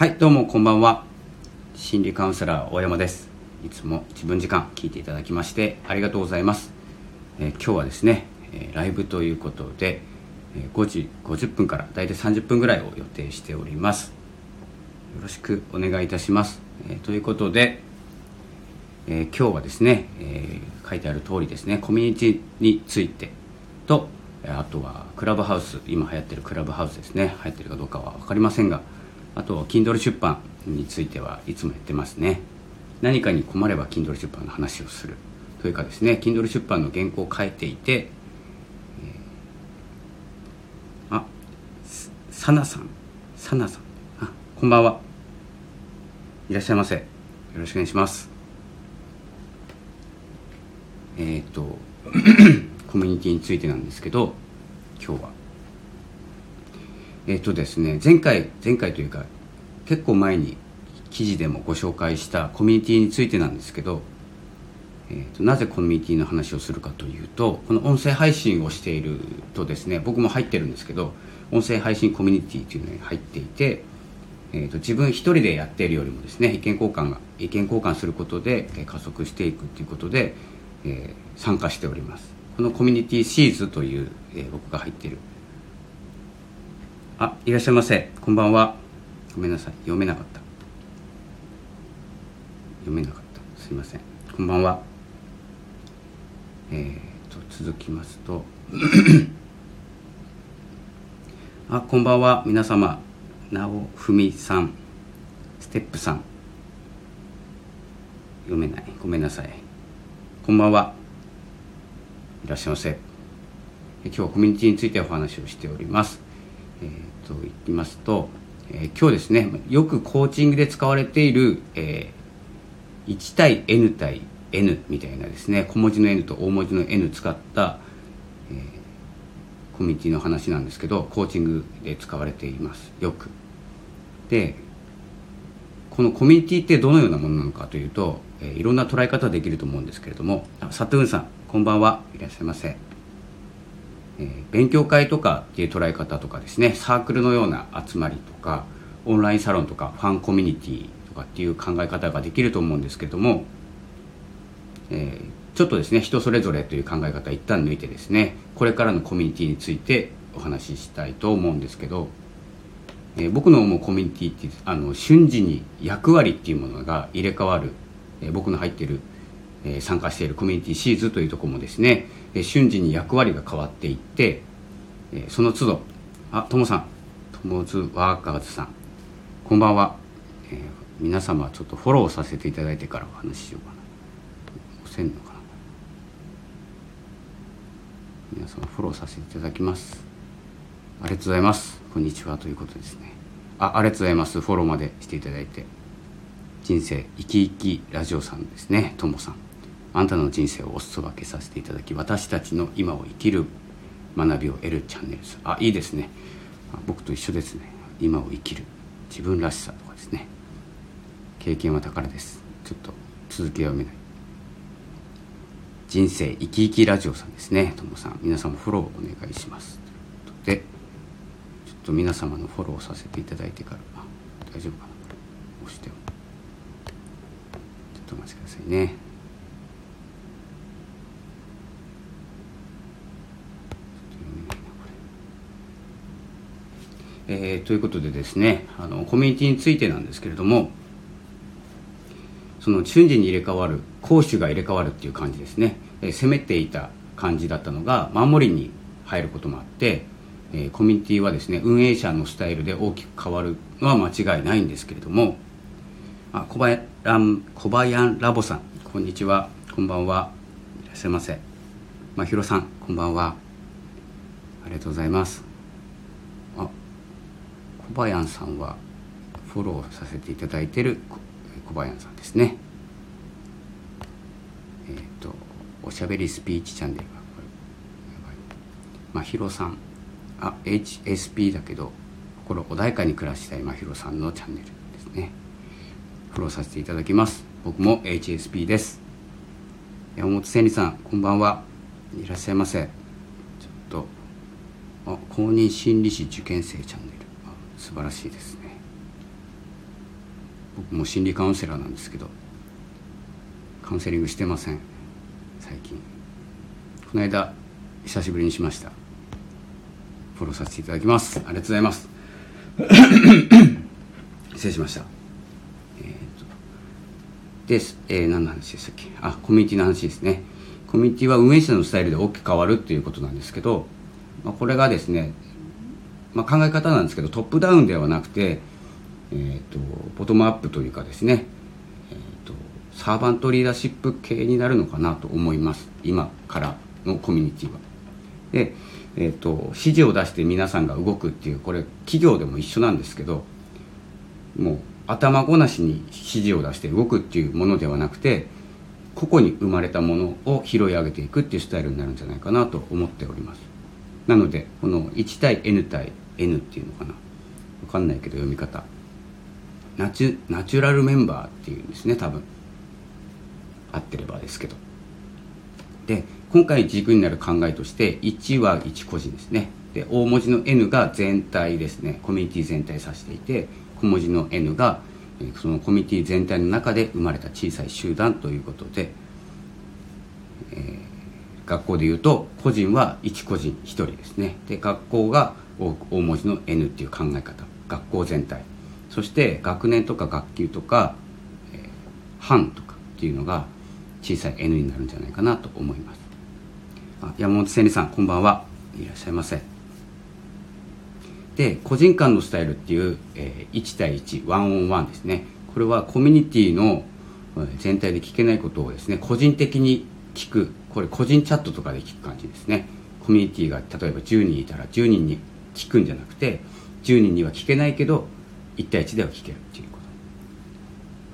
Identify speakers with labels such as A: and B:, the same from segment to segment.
A: はいどうもこんばんは。心理カウンセラー大山です。いつも自分時間聞いていただきましてありがとうございます、えー、今日はですね、えー、ライブということで、えー、5時50分から大体30分ぐらいを予定しております。よろしくお願いいたします、えということで、え今日はですね、え書いてある通りですねコミュニティについてとあとはクラブハウス今流行ってるクラブハウスですね流行ってるかどうかは分かりませんがあと Kindle 出版についてはいつもやってますね。何かに困れば Kindle 出版の話をする。というかですね Kindle 出版の原稿を書いていて、あさなさん。さなさん。あこんばんは。いらっしゃいませ。よろしくお願いします。えっ、と コミュニティについてなんですけど今日は。えっ、とですね前回前回というか結構前に記事でもご紹介したコミュニティについてなんですけど、えーと、なぜコミュニティの話をするかというとこの音声配信をしているとですね僕も入ってるんですけど音声配信コミュニティというのに入っていて、えーと、と自分一人でやっているよりもですね意見交換が意見交換することで加速していくということで、えー、参加しております。このコミュニティシーズという、えー、僕が入っているあいらっしゃいませ。こんばんは。ごめんなさい。読めなかった。読めなかった。すいません。こんばんは。えー、と続きますと。あこんばんは。皆様。直文さん。ステップさん。読めない。ごめんなさい。こんばんは。いらっしゃいませ。今日はコミュニティについてお話をしております。えー、と言いますと、えー、今日ですねよくコーチングで使われている、えー、1対 N 対 N みたいなですね小文字の N と大文字の N 使った、えー、コミュニティの話なんですけどコーチングで使われています。よく。でこのコミュニティってどのようなものなのかというと、えー、いろんな捉え方できると思うんですけれどもサトゥーンさんこんばんは。いらっしゃいませ。えー、勉強会とかっていう捉え方とかですねサークルのような集まりとかオンラインサロンとかファンコミュニティとかっていう考え方ができると思うんですけども、えー、ちょっとですね人それぞれという考え方一旦抜いてですねこれからのコミュニティについてお話ししたいと思うんですけど、えー、僕の思うコミュニティってあの瞬時に役割っていうものが入れ替わる、え、僕の入ってるえ参加しているコミュニティシーズというところもですね、え瞬時に役割が変わっていって、えその都度あともさんともずワーカーズさんこんばんは、えー、皆様ちょっとフォローさせていただいてからお話ししようかな。押せんのかな。皆様フォローさせていただきます。ありがとうございます。こんにちは。ということですね。あありがとうございます。フォローまでしていただいて。人生生き生きラジオさんですね。ともさん。あんたの人生をお裾分けさせていただき私たちの今を生きる学びを得るチャンネルですあいいですね。僕と一緒ですね。今を生きる。自分らしさとかですね。経験は宝です。ちょっと続きは読めない。人生生き生きラジオさんですね。ともさん。皆様フォローお願いします。ということでちょっと皆様のフォローさせていただいてから大丈夫かな。押してもちょっとお待ちくださいね。えー、ということでですねあのコミュニティについてなんですけれどもその瞬時に入れ替わる攻守が入れ替わるっていう感じですね、えー、攻めていた感じだったのが守りに入ることもあって、えー、コミュニティはですね運営者のスタイルで大きく変わるのは間違いないんですけれどもあ小林小林ラボさんこんにちはこんばんは。いらっしゃいませ。まひろさんこんばんは。ありがとうございます。小林さんはフォローさせていただいてる小林さんですね。えっ、ー、とおしゃべりスピーチチャンネルがまひろさん。あ HSP だけど心穏やかに暮らしたいまひろさんのチャンネルですね。フォローさせていただきます。僕も HSP です。山本千里さんこんばんは。いらっしゃいませ。ちょっとあ公認心理師受験生チャンネル。素晴らしいですね。僕も心理カウンセラーなんですけどカウンセリングしてません最近。この間久しぶりにしました。フォローさせていただきます。ありがとうございます。失礼しました。えー、とです、えー、何の話でしたっけ？あコミュニティの話ですね。コミュニティは運営者のスタイルで大きく変わるっていうことなんですけど、まあ、これがですね、まあ、考え方なんですけどトップダウンではなくて、えーと、ボトムアップというかですね、えーと、サーバントリーダーシップ系になるのかなと思います今からのコミュニティは。で、えーと指示を出して皆さんが動くっていうこれ企業でも一緒なんですけどもう頭ごなしに指示を出して動くっていうものではなくて個々に生まれたものを拾い上げていくっていうスタイルになるんじゃないかなと思っておりますなのでこの1対 N 対 N っていうのかな。分かんないけど読み方。ナチュナチュラルメンバーっていうんですね多分。合ってればですけど。で今回軸になる考えとして1は1個人ですね。で大文字の N が全体ですね。コミュニティ全体指していて小文字の N がそのコミュニティ全体の中で生まれた小さい集団ということで、えー、学校でいうと個人は1個人1人ですね。で学校が大文字の N っていう考え方。学校全体。そして学年とか学級とか、えー、班とかっていうのが小さい N になるんじゃないかなと思います。あ山本千里さんこんばんは。いらっしゃいませ。で個人間のスタイルっていう、えー、1対1ワンオンワンですね。これはコミュニティの全体で聞けないことをですね個人的に聞く。これ個人チャットとかで聞く感じですね。コミュニティが例えば10人いたら10人に聞くんじゃなくて10人には聞けないけど1対1では聞けるっていうこ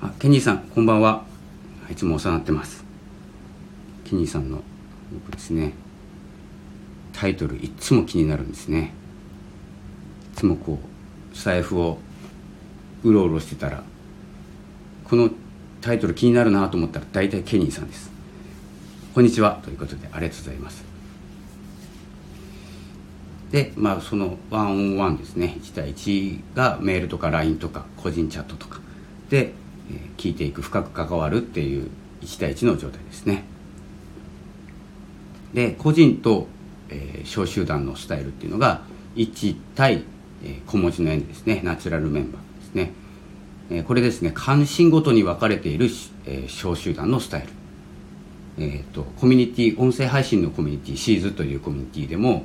A: と。あケニーさんこんばんは。いつもお世話になってます。ケニーさんの僕ですねタイトルいつも気になるんですね。いつもこう財布をうろうろしてたらこのタイトル気になるなと思ったら大体ケニーさんです。こんにちは。ということでありがとうございます。でまあそのワンオンワンですね。1対1がメールとか LINE とか個人チャットとか。で、聞いていく深く関わるっていう1対1の状態ですね。で個人と、えー、小集団のスタイルっていうのが1対、えー、小文字の N ですね。ナチュラルメンバーですね、えー、これですね関心ごとに分かれている、えー、小集団のスタイル。えーと、コミュニティ音声配信のコミュニティシーズというコミュニティでも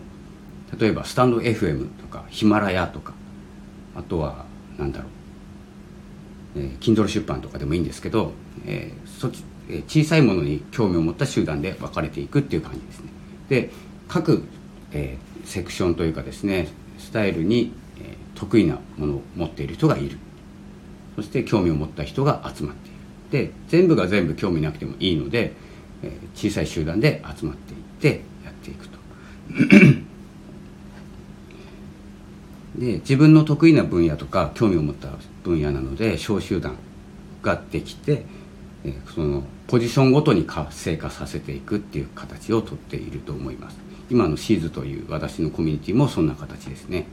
A: 例えばスタンド FM とかヒマラヤとかあとは何だろう、えー、Kindle 出版とかでもいいんですけど、えー、そっちえ小さいものに興味を持った集団で分かれていくっていう感じですね。で各、えー、セクションというかですねスタイルに、えー、得意なものを持っている人がいる。そして興味を持った人が集まっている。で全部が全部興味なくてもいいので、えー、小さい集団で集まっていってやっていくと。で自分の得意な分野とか興味を持った分野なので小集団ができてそのポジションごとに活性化させていくっていう形をとっていると思います。今のシーズという私のコミュニティもそんな形ですね。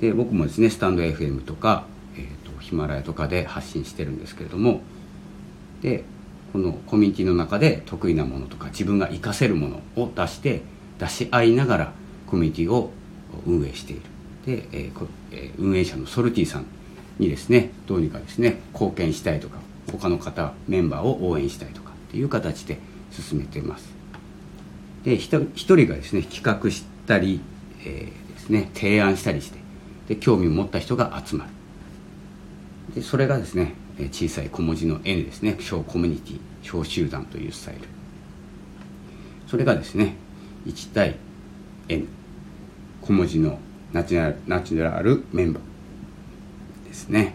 A: で僕もですねスタンド FM とか、えーと、ヒマラヤとかで発信してるんですけれどもでこのコミュニティの中で得意なものとか自分が活かせるものを出して出し合いながらコミュニティを運営している。で、えーえー、運営者のソルティさんにですねどうにかですね貢献したいとか他の方メンバーを応援したいとかっていう形で進めてます。で一人がですね企画したり、えー、ですね提案したりしてで興味を持った人が集まる。でそれがですね小さい小文字の N ですね小コミュニティ小集団というスタイル。それがですね1対 N 小文字のナチュラルナチュラルメンバーですね。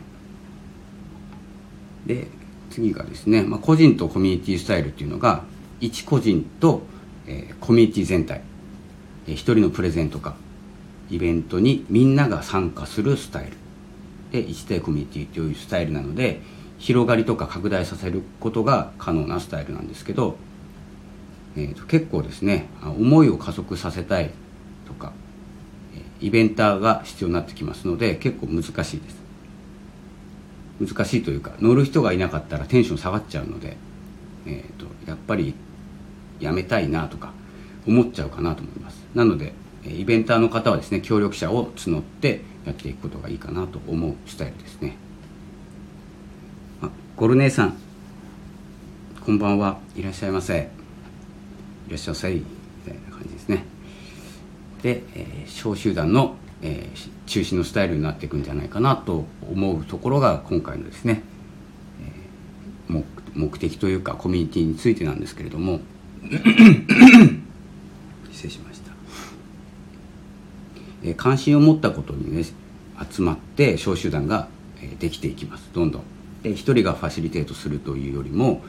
A: で次がですね、まあ、個人とコミュニティスタイルっていうのが一個人と、えー、コミュニティ全体、えー、一人のプレゼントか。イベントにみんなが参加するスタイル。で一対コミュニティというスタイルなので広がりとか拡大させることが可能なスタイルなんですけど、えー、と結構ですね思いを加速させたいとかイベンターが必要になってきますので結構難しいです。難しいというか乗る人がいなかったらテンション下がっちゃうので、えーと、やっぱりやめたいなとか思っちゃうかなと思います。なのでイベンターの方はですね協力者を募ってやっていくことがいいかなと思うスタイルですね。あゴル姉さんこんばんは。いらっしゃいませ。いらっしゃいませ。みたいな感じ。で、えー、小集団の、えー、中心のスタイルになっていくんじゃないかなと思うところが今回のですね、えー、目的というかコミュニティについてなんですけれども 失礼しました、えー、関心を持ったことにね集まって小集団ができていきます。どんどん。で一人がファシリテートするというよりも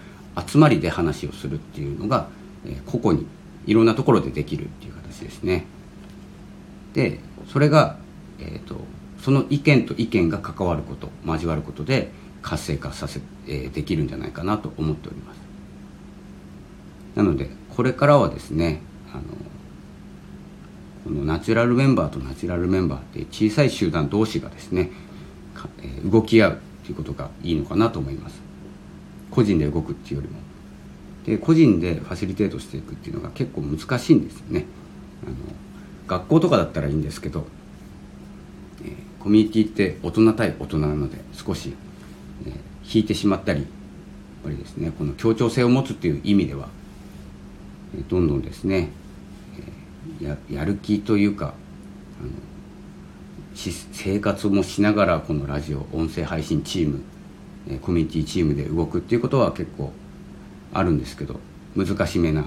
A: 集まりで話をするっていうのが、え個々にいろんなところでできるっていう形ですね。でそれが、えーと、その意見と意見が関わること交わることで活性化させ、えー、できるんじゃないかなと思っております。なのでこれからはですねあのこのナチュラルメンバーとナチュラルメンバーって小さい集団同士がですね、えー、動き合うということがいいのかなと思います。個人で動くっていうよりも。で個人でファシリテートしていくっていうのが結構難しいんですよね。あの学校とかだったらいいんですけど、えー、コミュニティって大人対大人なので少し、えー、引いてしまったりやっぱりですねこの協調性を持つっていう意味では、えー、どんどんですね、えー、ややる気というかあの生活もしながらこのラジオ音声配信チームえコミュニティチームで動くっていうことは結構あるんですけど難しめな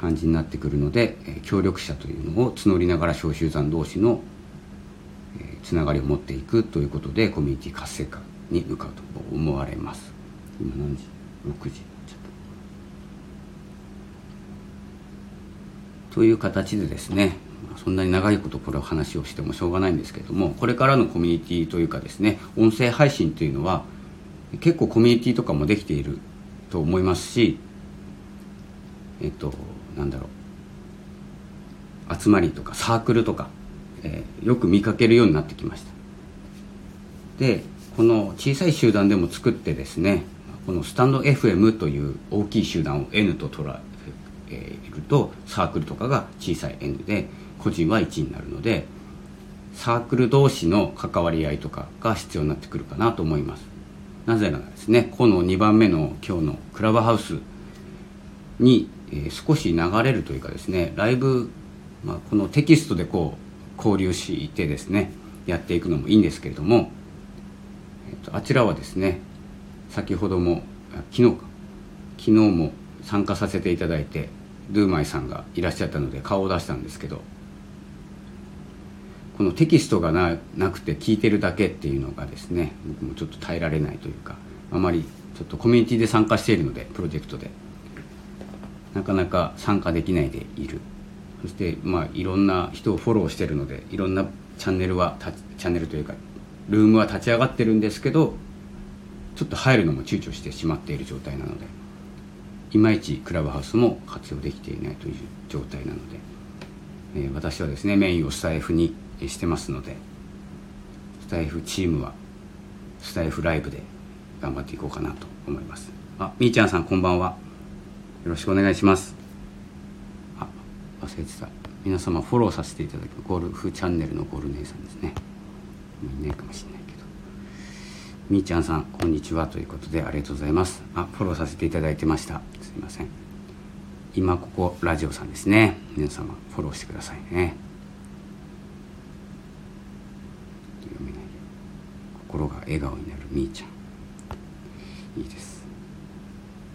A: 感じになってくるので協力者というのを募りながら小集団同士のつながりを持っていくということでコミュニティ活性化に向かうと思われます。今何時？6時。と。いう形でですねそんなに長いことこれを話をしてもしょうがないんですけれどもこれからのコミュニティというかですね音声配信というのは結構コミュニティとかもできていると思いますしえっとなんだろう。集まりとかサークルとか、えー、よく見かけるようになってきました。でこの小さい集団でも作ってですねこのスタンド FM という大きい集団を N と捉えるとサークルとかが小さい N で個人は1になるのでサークル同士の関わり合いとかが必要になってくるかなと思います。なぜならですねこの2番目の今日のクラブハウスにえ、少し流れるというかですねライブ、まあ、このテキストでこう交流してですねやっていくのもいいんですけれども、えーと、あちらはですね先ほども昨日か昨日も参加させていただいてルーマイさんがいらっしゃったので顔を出したんですけどこのテキストがななくて聞いてるだけっていうのがですね僕もちょっと耐えられないというかあまりちょっとコミュニティで参加しているのでプロジェクトで。なかなか参加できないでいる。そしてまあいろんな人をフォローしてるのでいろんなチャンネルはチャンネルというかルームは立ち上がってるんですけどちょっと入るのも躊躇してしまっている状態なのでいまいちクラブハウスも活用できていないという状態なので、えー、私はですねメインをスタイフにしてますのでスタイフチームはスタイフライブで頑張っていこうかなと思います。あみーちゃんさんこんばんは。よろしくお願いします。あ忘れてた。皆様フォローさせていただきゴルフチャンネルのゴル姉さんですね。もういないかもしれないけど。みーちゃんさんこんにちはということでありがとうございます。あフォローさせていただいてました。すいません。今ここラジオさんですね。皆様フォローしてくださいね。読めない心が笑顔になるみーちゃん。いいです。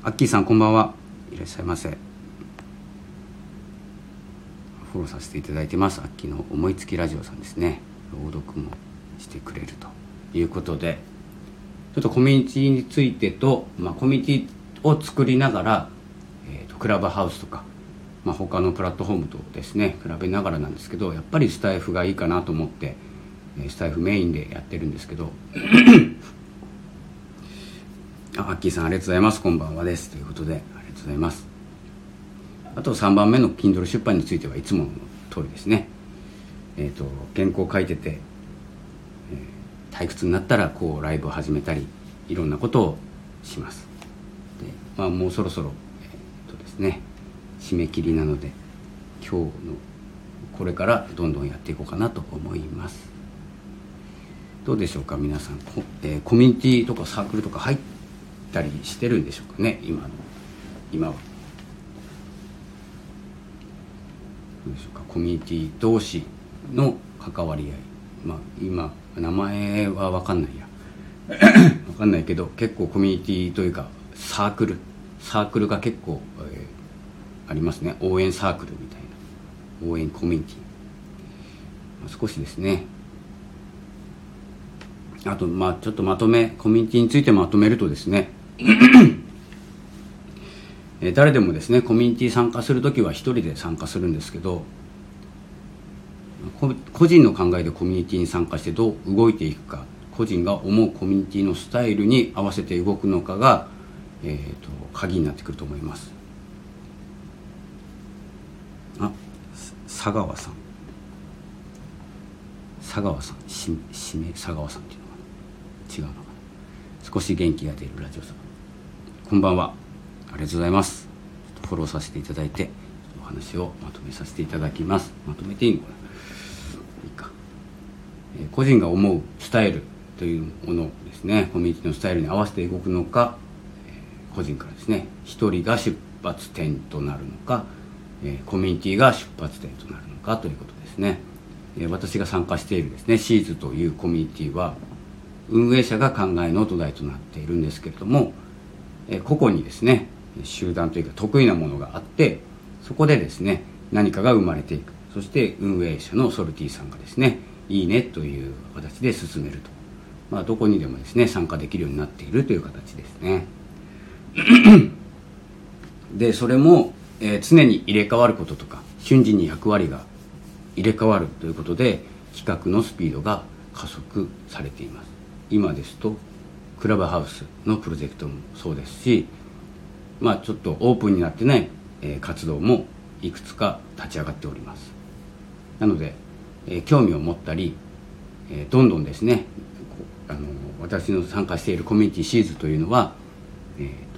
A: アッキーさんこんばんは。いらっしゃいませ。フォローさせていただいてます。秋の思いつきラジオさんですね。朗読もしてくれるということで。ちょっとコミュニティについてと、まあ、コミュニティを作りながら、えーと、クラブハウスとか、まあ、他のプラットフォームとですね比べながらなんですけどやっぱりスタイフがいいかなと思ってスタイフメインでやってるんですけど あアッキーさんありがとうございます。こんばんはです。ということでりがとうございます。あと3番目の Kindle 出版についてはいつもの通りですね。えっ、ー、と原稿書いてて、えー、退屈になったらこうライブを始めたりいろんなことをします。で、まあ、もうそろそろ、えー、っとですね締め切りなので今日のこれからどんどんやっていこうかなと思います。どうでしょうか皆さん。コ,、えー、コミュニティとかサークルとか入ったりしてるんでしょうかね今の。今は。でしょうか。コミュニティ同士の関わり合い。まあ今名前は分かんないや。分かんないけど結構コミュニティというかサークル。サークルが結構、えー、ありますね。応援サークルみたいな。応援コミュニティ、まあ、少しですね。あとまあちょっとまとめコミュニティについてまとめるとですね。え誰でもですねコミュニティ参加する時は一人で参加するんですけど個人の考えでコミュニティに参加してどう動いていくか個人が思うコミュニティのスタイルに合わせて動くのかが、えーと、鍵になってくると思います。あ佐川さん。佐川さんししめ佐川さんっていうのかな。違うのかな。少し元気が出るラジオさん。こんばんは。ありがとうございます。フォローさせていただいてお話をまとめさせていただきます。まとめていいのかな。いいか、えー、個人が思うスタイルというものですね。コミュニティのスタイルに合わせて動くのか、えー、個人からですね。一人が出発点となるのか、えー、コミュニティが出発点となるのかということですね、え私が参加しているですねシーズというコミュニティは運営者が考えの土台となっているんですけれども、え個々にですね集団というか得意なものがあってそこでですね何かが生まれていく。そして運営者のソルティさんがですねいいねという形で進めると、まあ、どこにでもですね参加できるようになっているという形ですね。でそれも、えー、常に入れ替わることとか瞬時に役割が入れ替わるということで企画のスピードが加速されています。今ですとクラブハウスのプロジェクトもそうですしまあちょっとオープンになってない、え、活動もいくつか立ち上がっております。なので、え、興味を持ったり、え、どんどんですねあの私の参加しているコミュニティシーズというのは、えー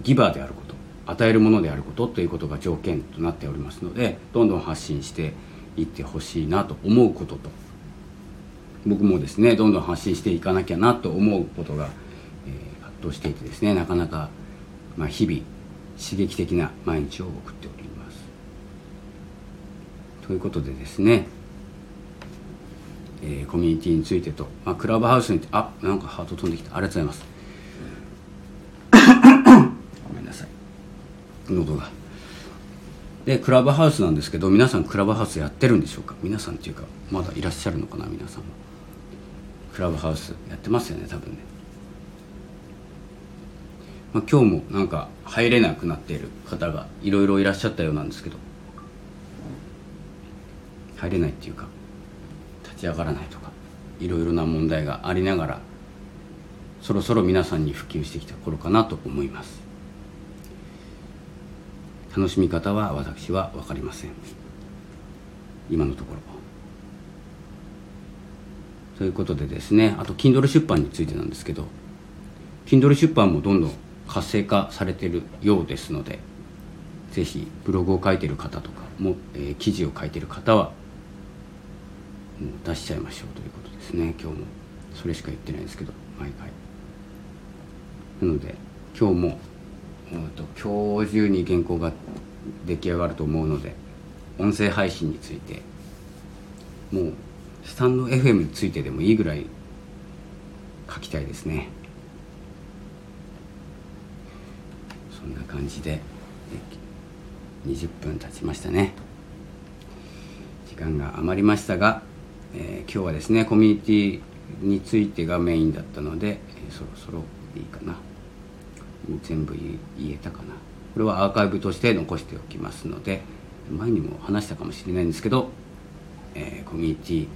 A: ギバーであること与えるものであることということが条件となっておりますのでどんどん発信していってほしいなと思うことと僕もですねどんどん発信していかなきゃなと思うことが、えー、葛藤していてですねなかなか、まあ、日々刺激的な毎日を送っております。ということでですねえー、コミュニティについてと、まあ、クラブハウスにあなんかハート飛んできた。ありがとうございます。ごめんなさい。喉が。でクラブハウスなんですけど皆さんクラブハウスやってるんでしょうか？皆さんっていうかまだいらっしゃるのかな？皆さんも。クラブハウスやってますよね多分ね、まあ、今日もなんか入れなくなっている方がいろいろいらっしゃったようなんですけど。入れないっていうか立ち上がらないとかいろいろな問題がありながらそろそろ皆さんに普及してきた頃かなと思います。楽しみ方は私は分かりません。今のところ。ということでですねあと Kindle 出版についてなんですけど Kindle 出版もどんどん活性化されてるようですのでぜひブログを書いてる方とかも、えー、記事を書いてる方はもう出しちゃいましょうということですね。今日も。それしか言ってないですけど毎回。なので今日もうんと今日中に原稿が出来上がると思うので音声配信についてもうスタンド FM についてでもいいぐらい書きたいですね。そんな感じで20分経ちましたね。時間が余りましたが、えー、今日はですねコミュニティについてがメインだったので、えー、そろそろいいかな。全部言えたかな。これはアーカイブとして残しておきますので前にも話したかもしれないんですけど、えー、コミュニティ、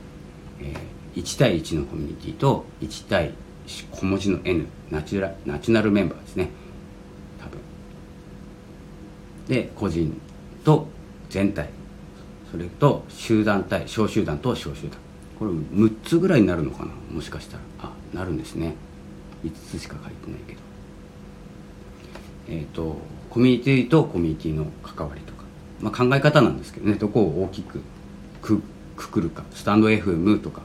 A: えー、1対1のコミュニティと1対小文字の N ナチュラナチュナルメンバーですね。多分で個人と全体。それと集団対小集団と小集団。これ6つぐらいになるのかな？もしかしたら。あなるんですね。5つしか書いてないけど。えっ、ー、とコミュニティとコミュニティの関わりとか、まあ、考え方なんですけどね。どこを大きくくくくるか。スタンド FM とか。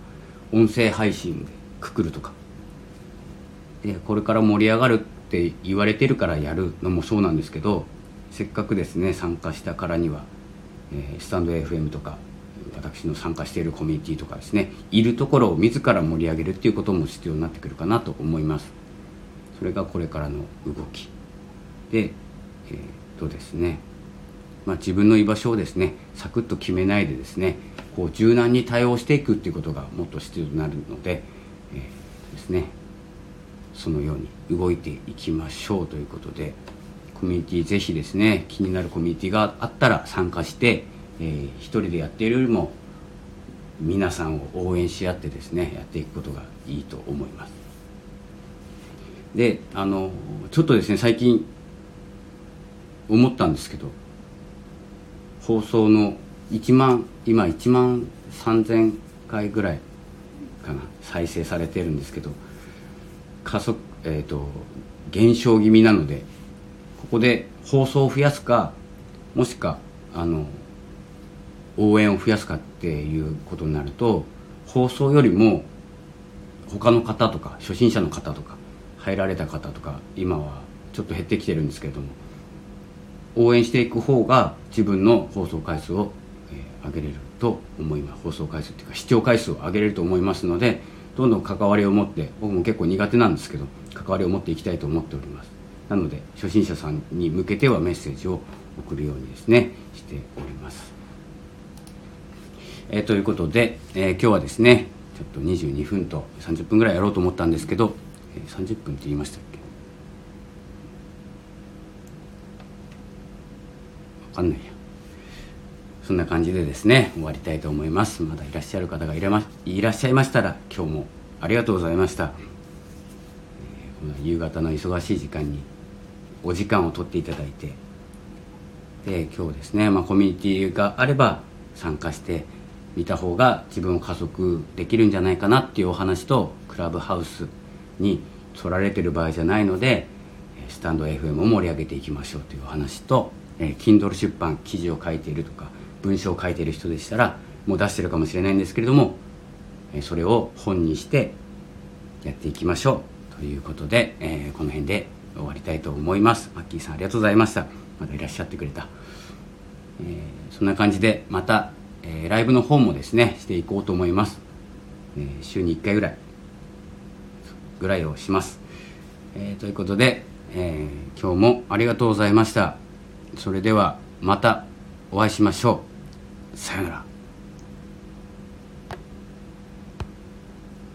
A: 音声配信でくくるとか。でこれから盛り上がるって言われてるからやるのもそうなんですけどせっかくですね参加したからには、えー、スタンド FM とか私の参加しているコミュニティとかですねいるところを自ら盛り上げるっていうことも必要になってくるかなと思います。それがこれからの動き。でえー、っとですねまあ、自分の居場所をですねサクッと決めないでですねこう柔軟に対応していくっていうことがもっと必要になるので、えー、ですねそのように動いていきましょうということでコミュニティぜひですね気になるコミュニティがあったら参加して、えー、一人でやっているよりも皆さんを応援し合ってですねやっていくことがいいと思います。であのちょっとですね最近思ったんですけど放送の1万今1万3000回ぐらいかな再生されてるんですけど加速えっ、ー、と減少気味なのでここで放送を増やすかもしかあの応援を増やすかっていうことになると放送よりも他の方とか初心者の方とか入られた方とか今はちょっと減ってきてるんですけれども応援していく方が自分の放送回数を、えー、上げれると思います。放送回数っていうか視聴回数を上げれると思いますのでどんどん関わりを持って僕も結構苦手なんですけど関わりを持っていきたいと思っております。なので初心者さんに向けてはメッセージを送るようにですねしております、えー、ということで、えー、今日はですねちょっと22分と30分ぐらいやろうと思ったんですけど、えー、30分って言いましたっけ？分かんないや。そんな感じでですね終わりたいと思います。まだいらっしゃる方がいら,、ま、いらっしゃいましたら今日もありがとうございました、えー、この夕方の忙しい時間にお時間を取っていただいて。で今日ですね、まあ、コミュニティがあれば参加して見た方が自分を加速できるんじゃないかなっていうお話とクラブハウスに取られてる場合じゃないのでスタンド FM を盛り上げていきましょうというお話と、えー、Kindle 出版記事を書いているとか文章を書いている人でしたらもう出してるかもしれないんですけれどもそれを本にしてやっていきましょうということで、えー、この辺で終わりたいと思います。マッキーさんありがとうございました。まだいらっしゃってくれた、えー、そんな感じでまた、えー、ライブの方もですねしていこうと思います、えー、週に1回ぐらいぐらいをします、え、ということで、え、今日もありがとうございました。それではまたお会いしましょう。さよなら。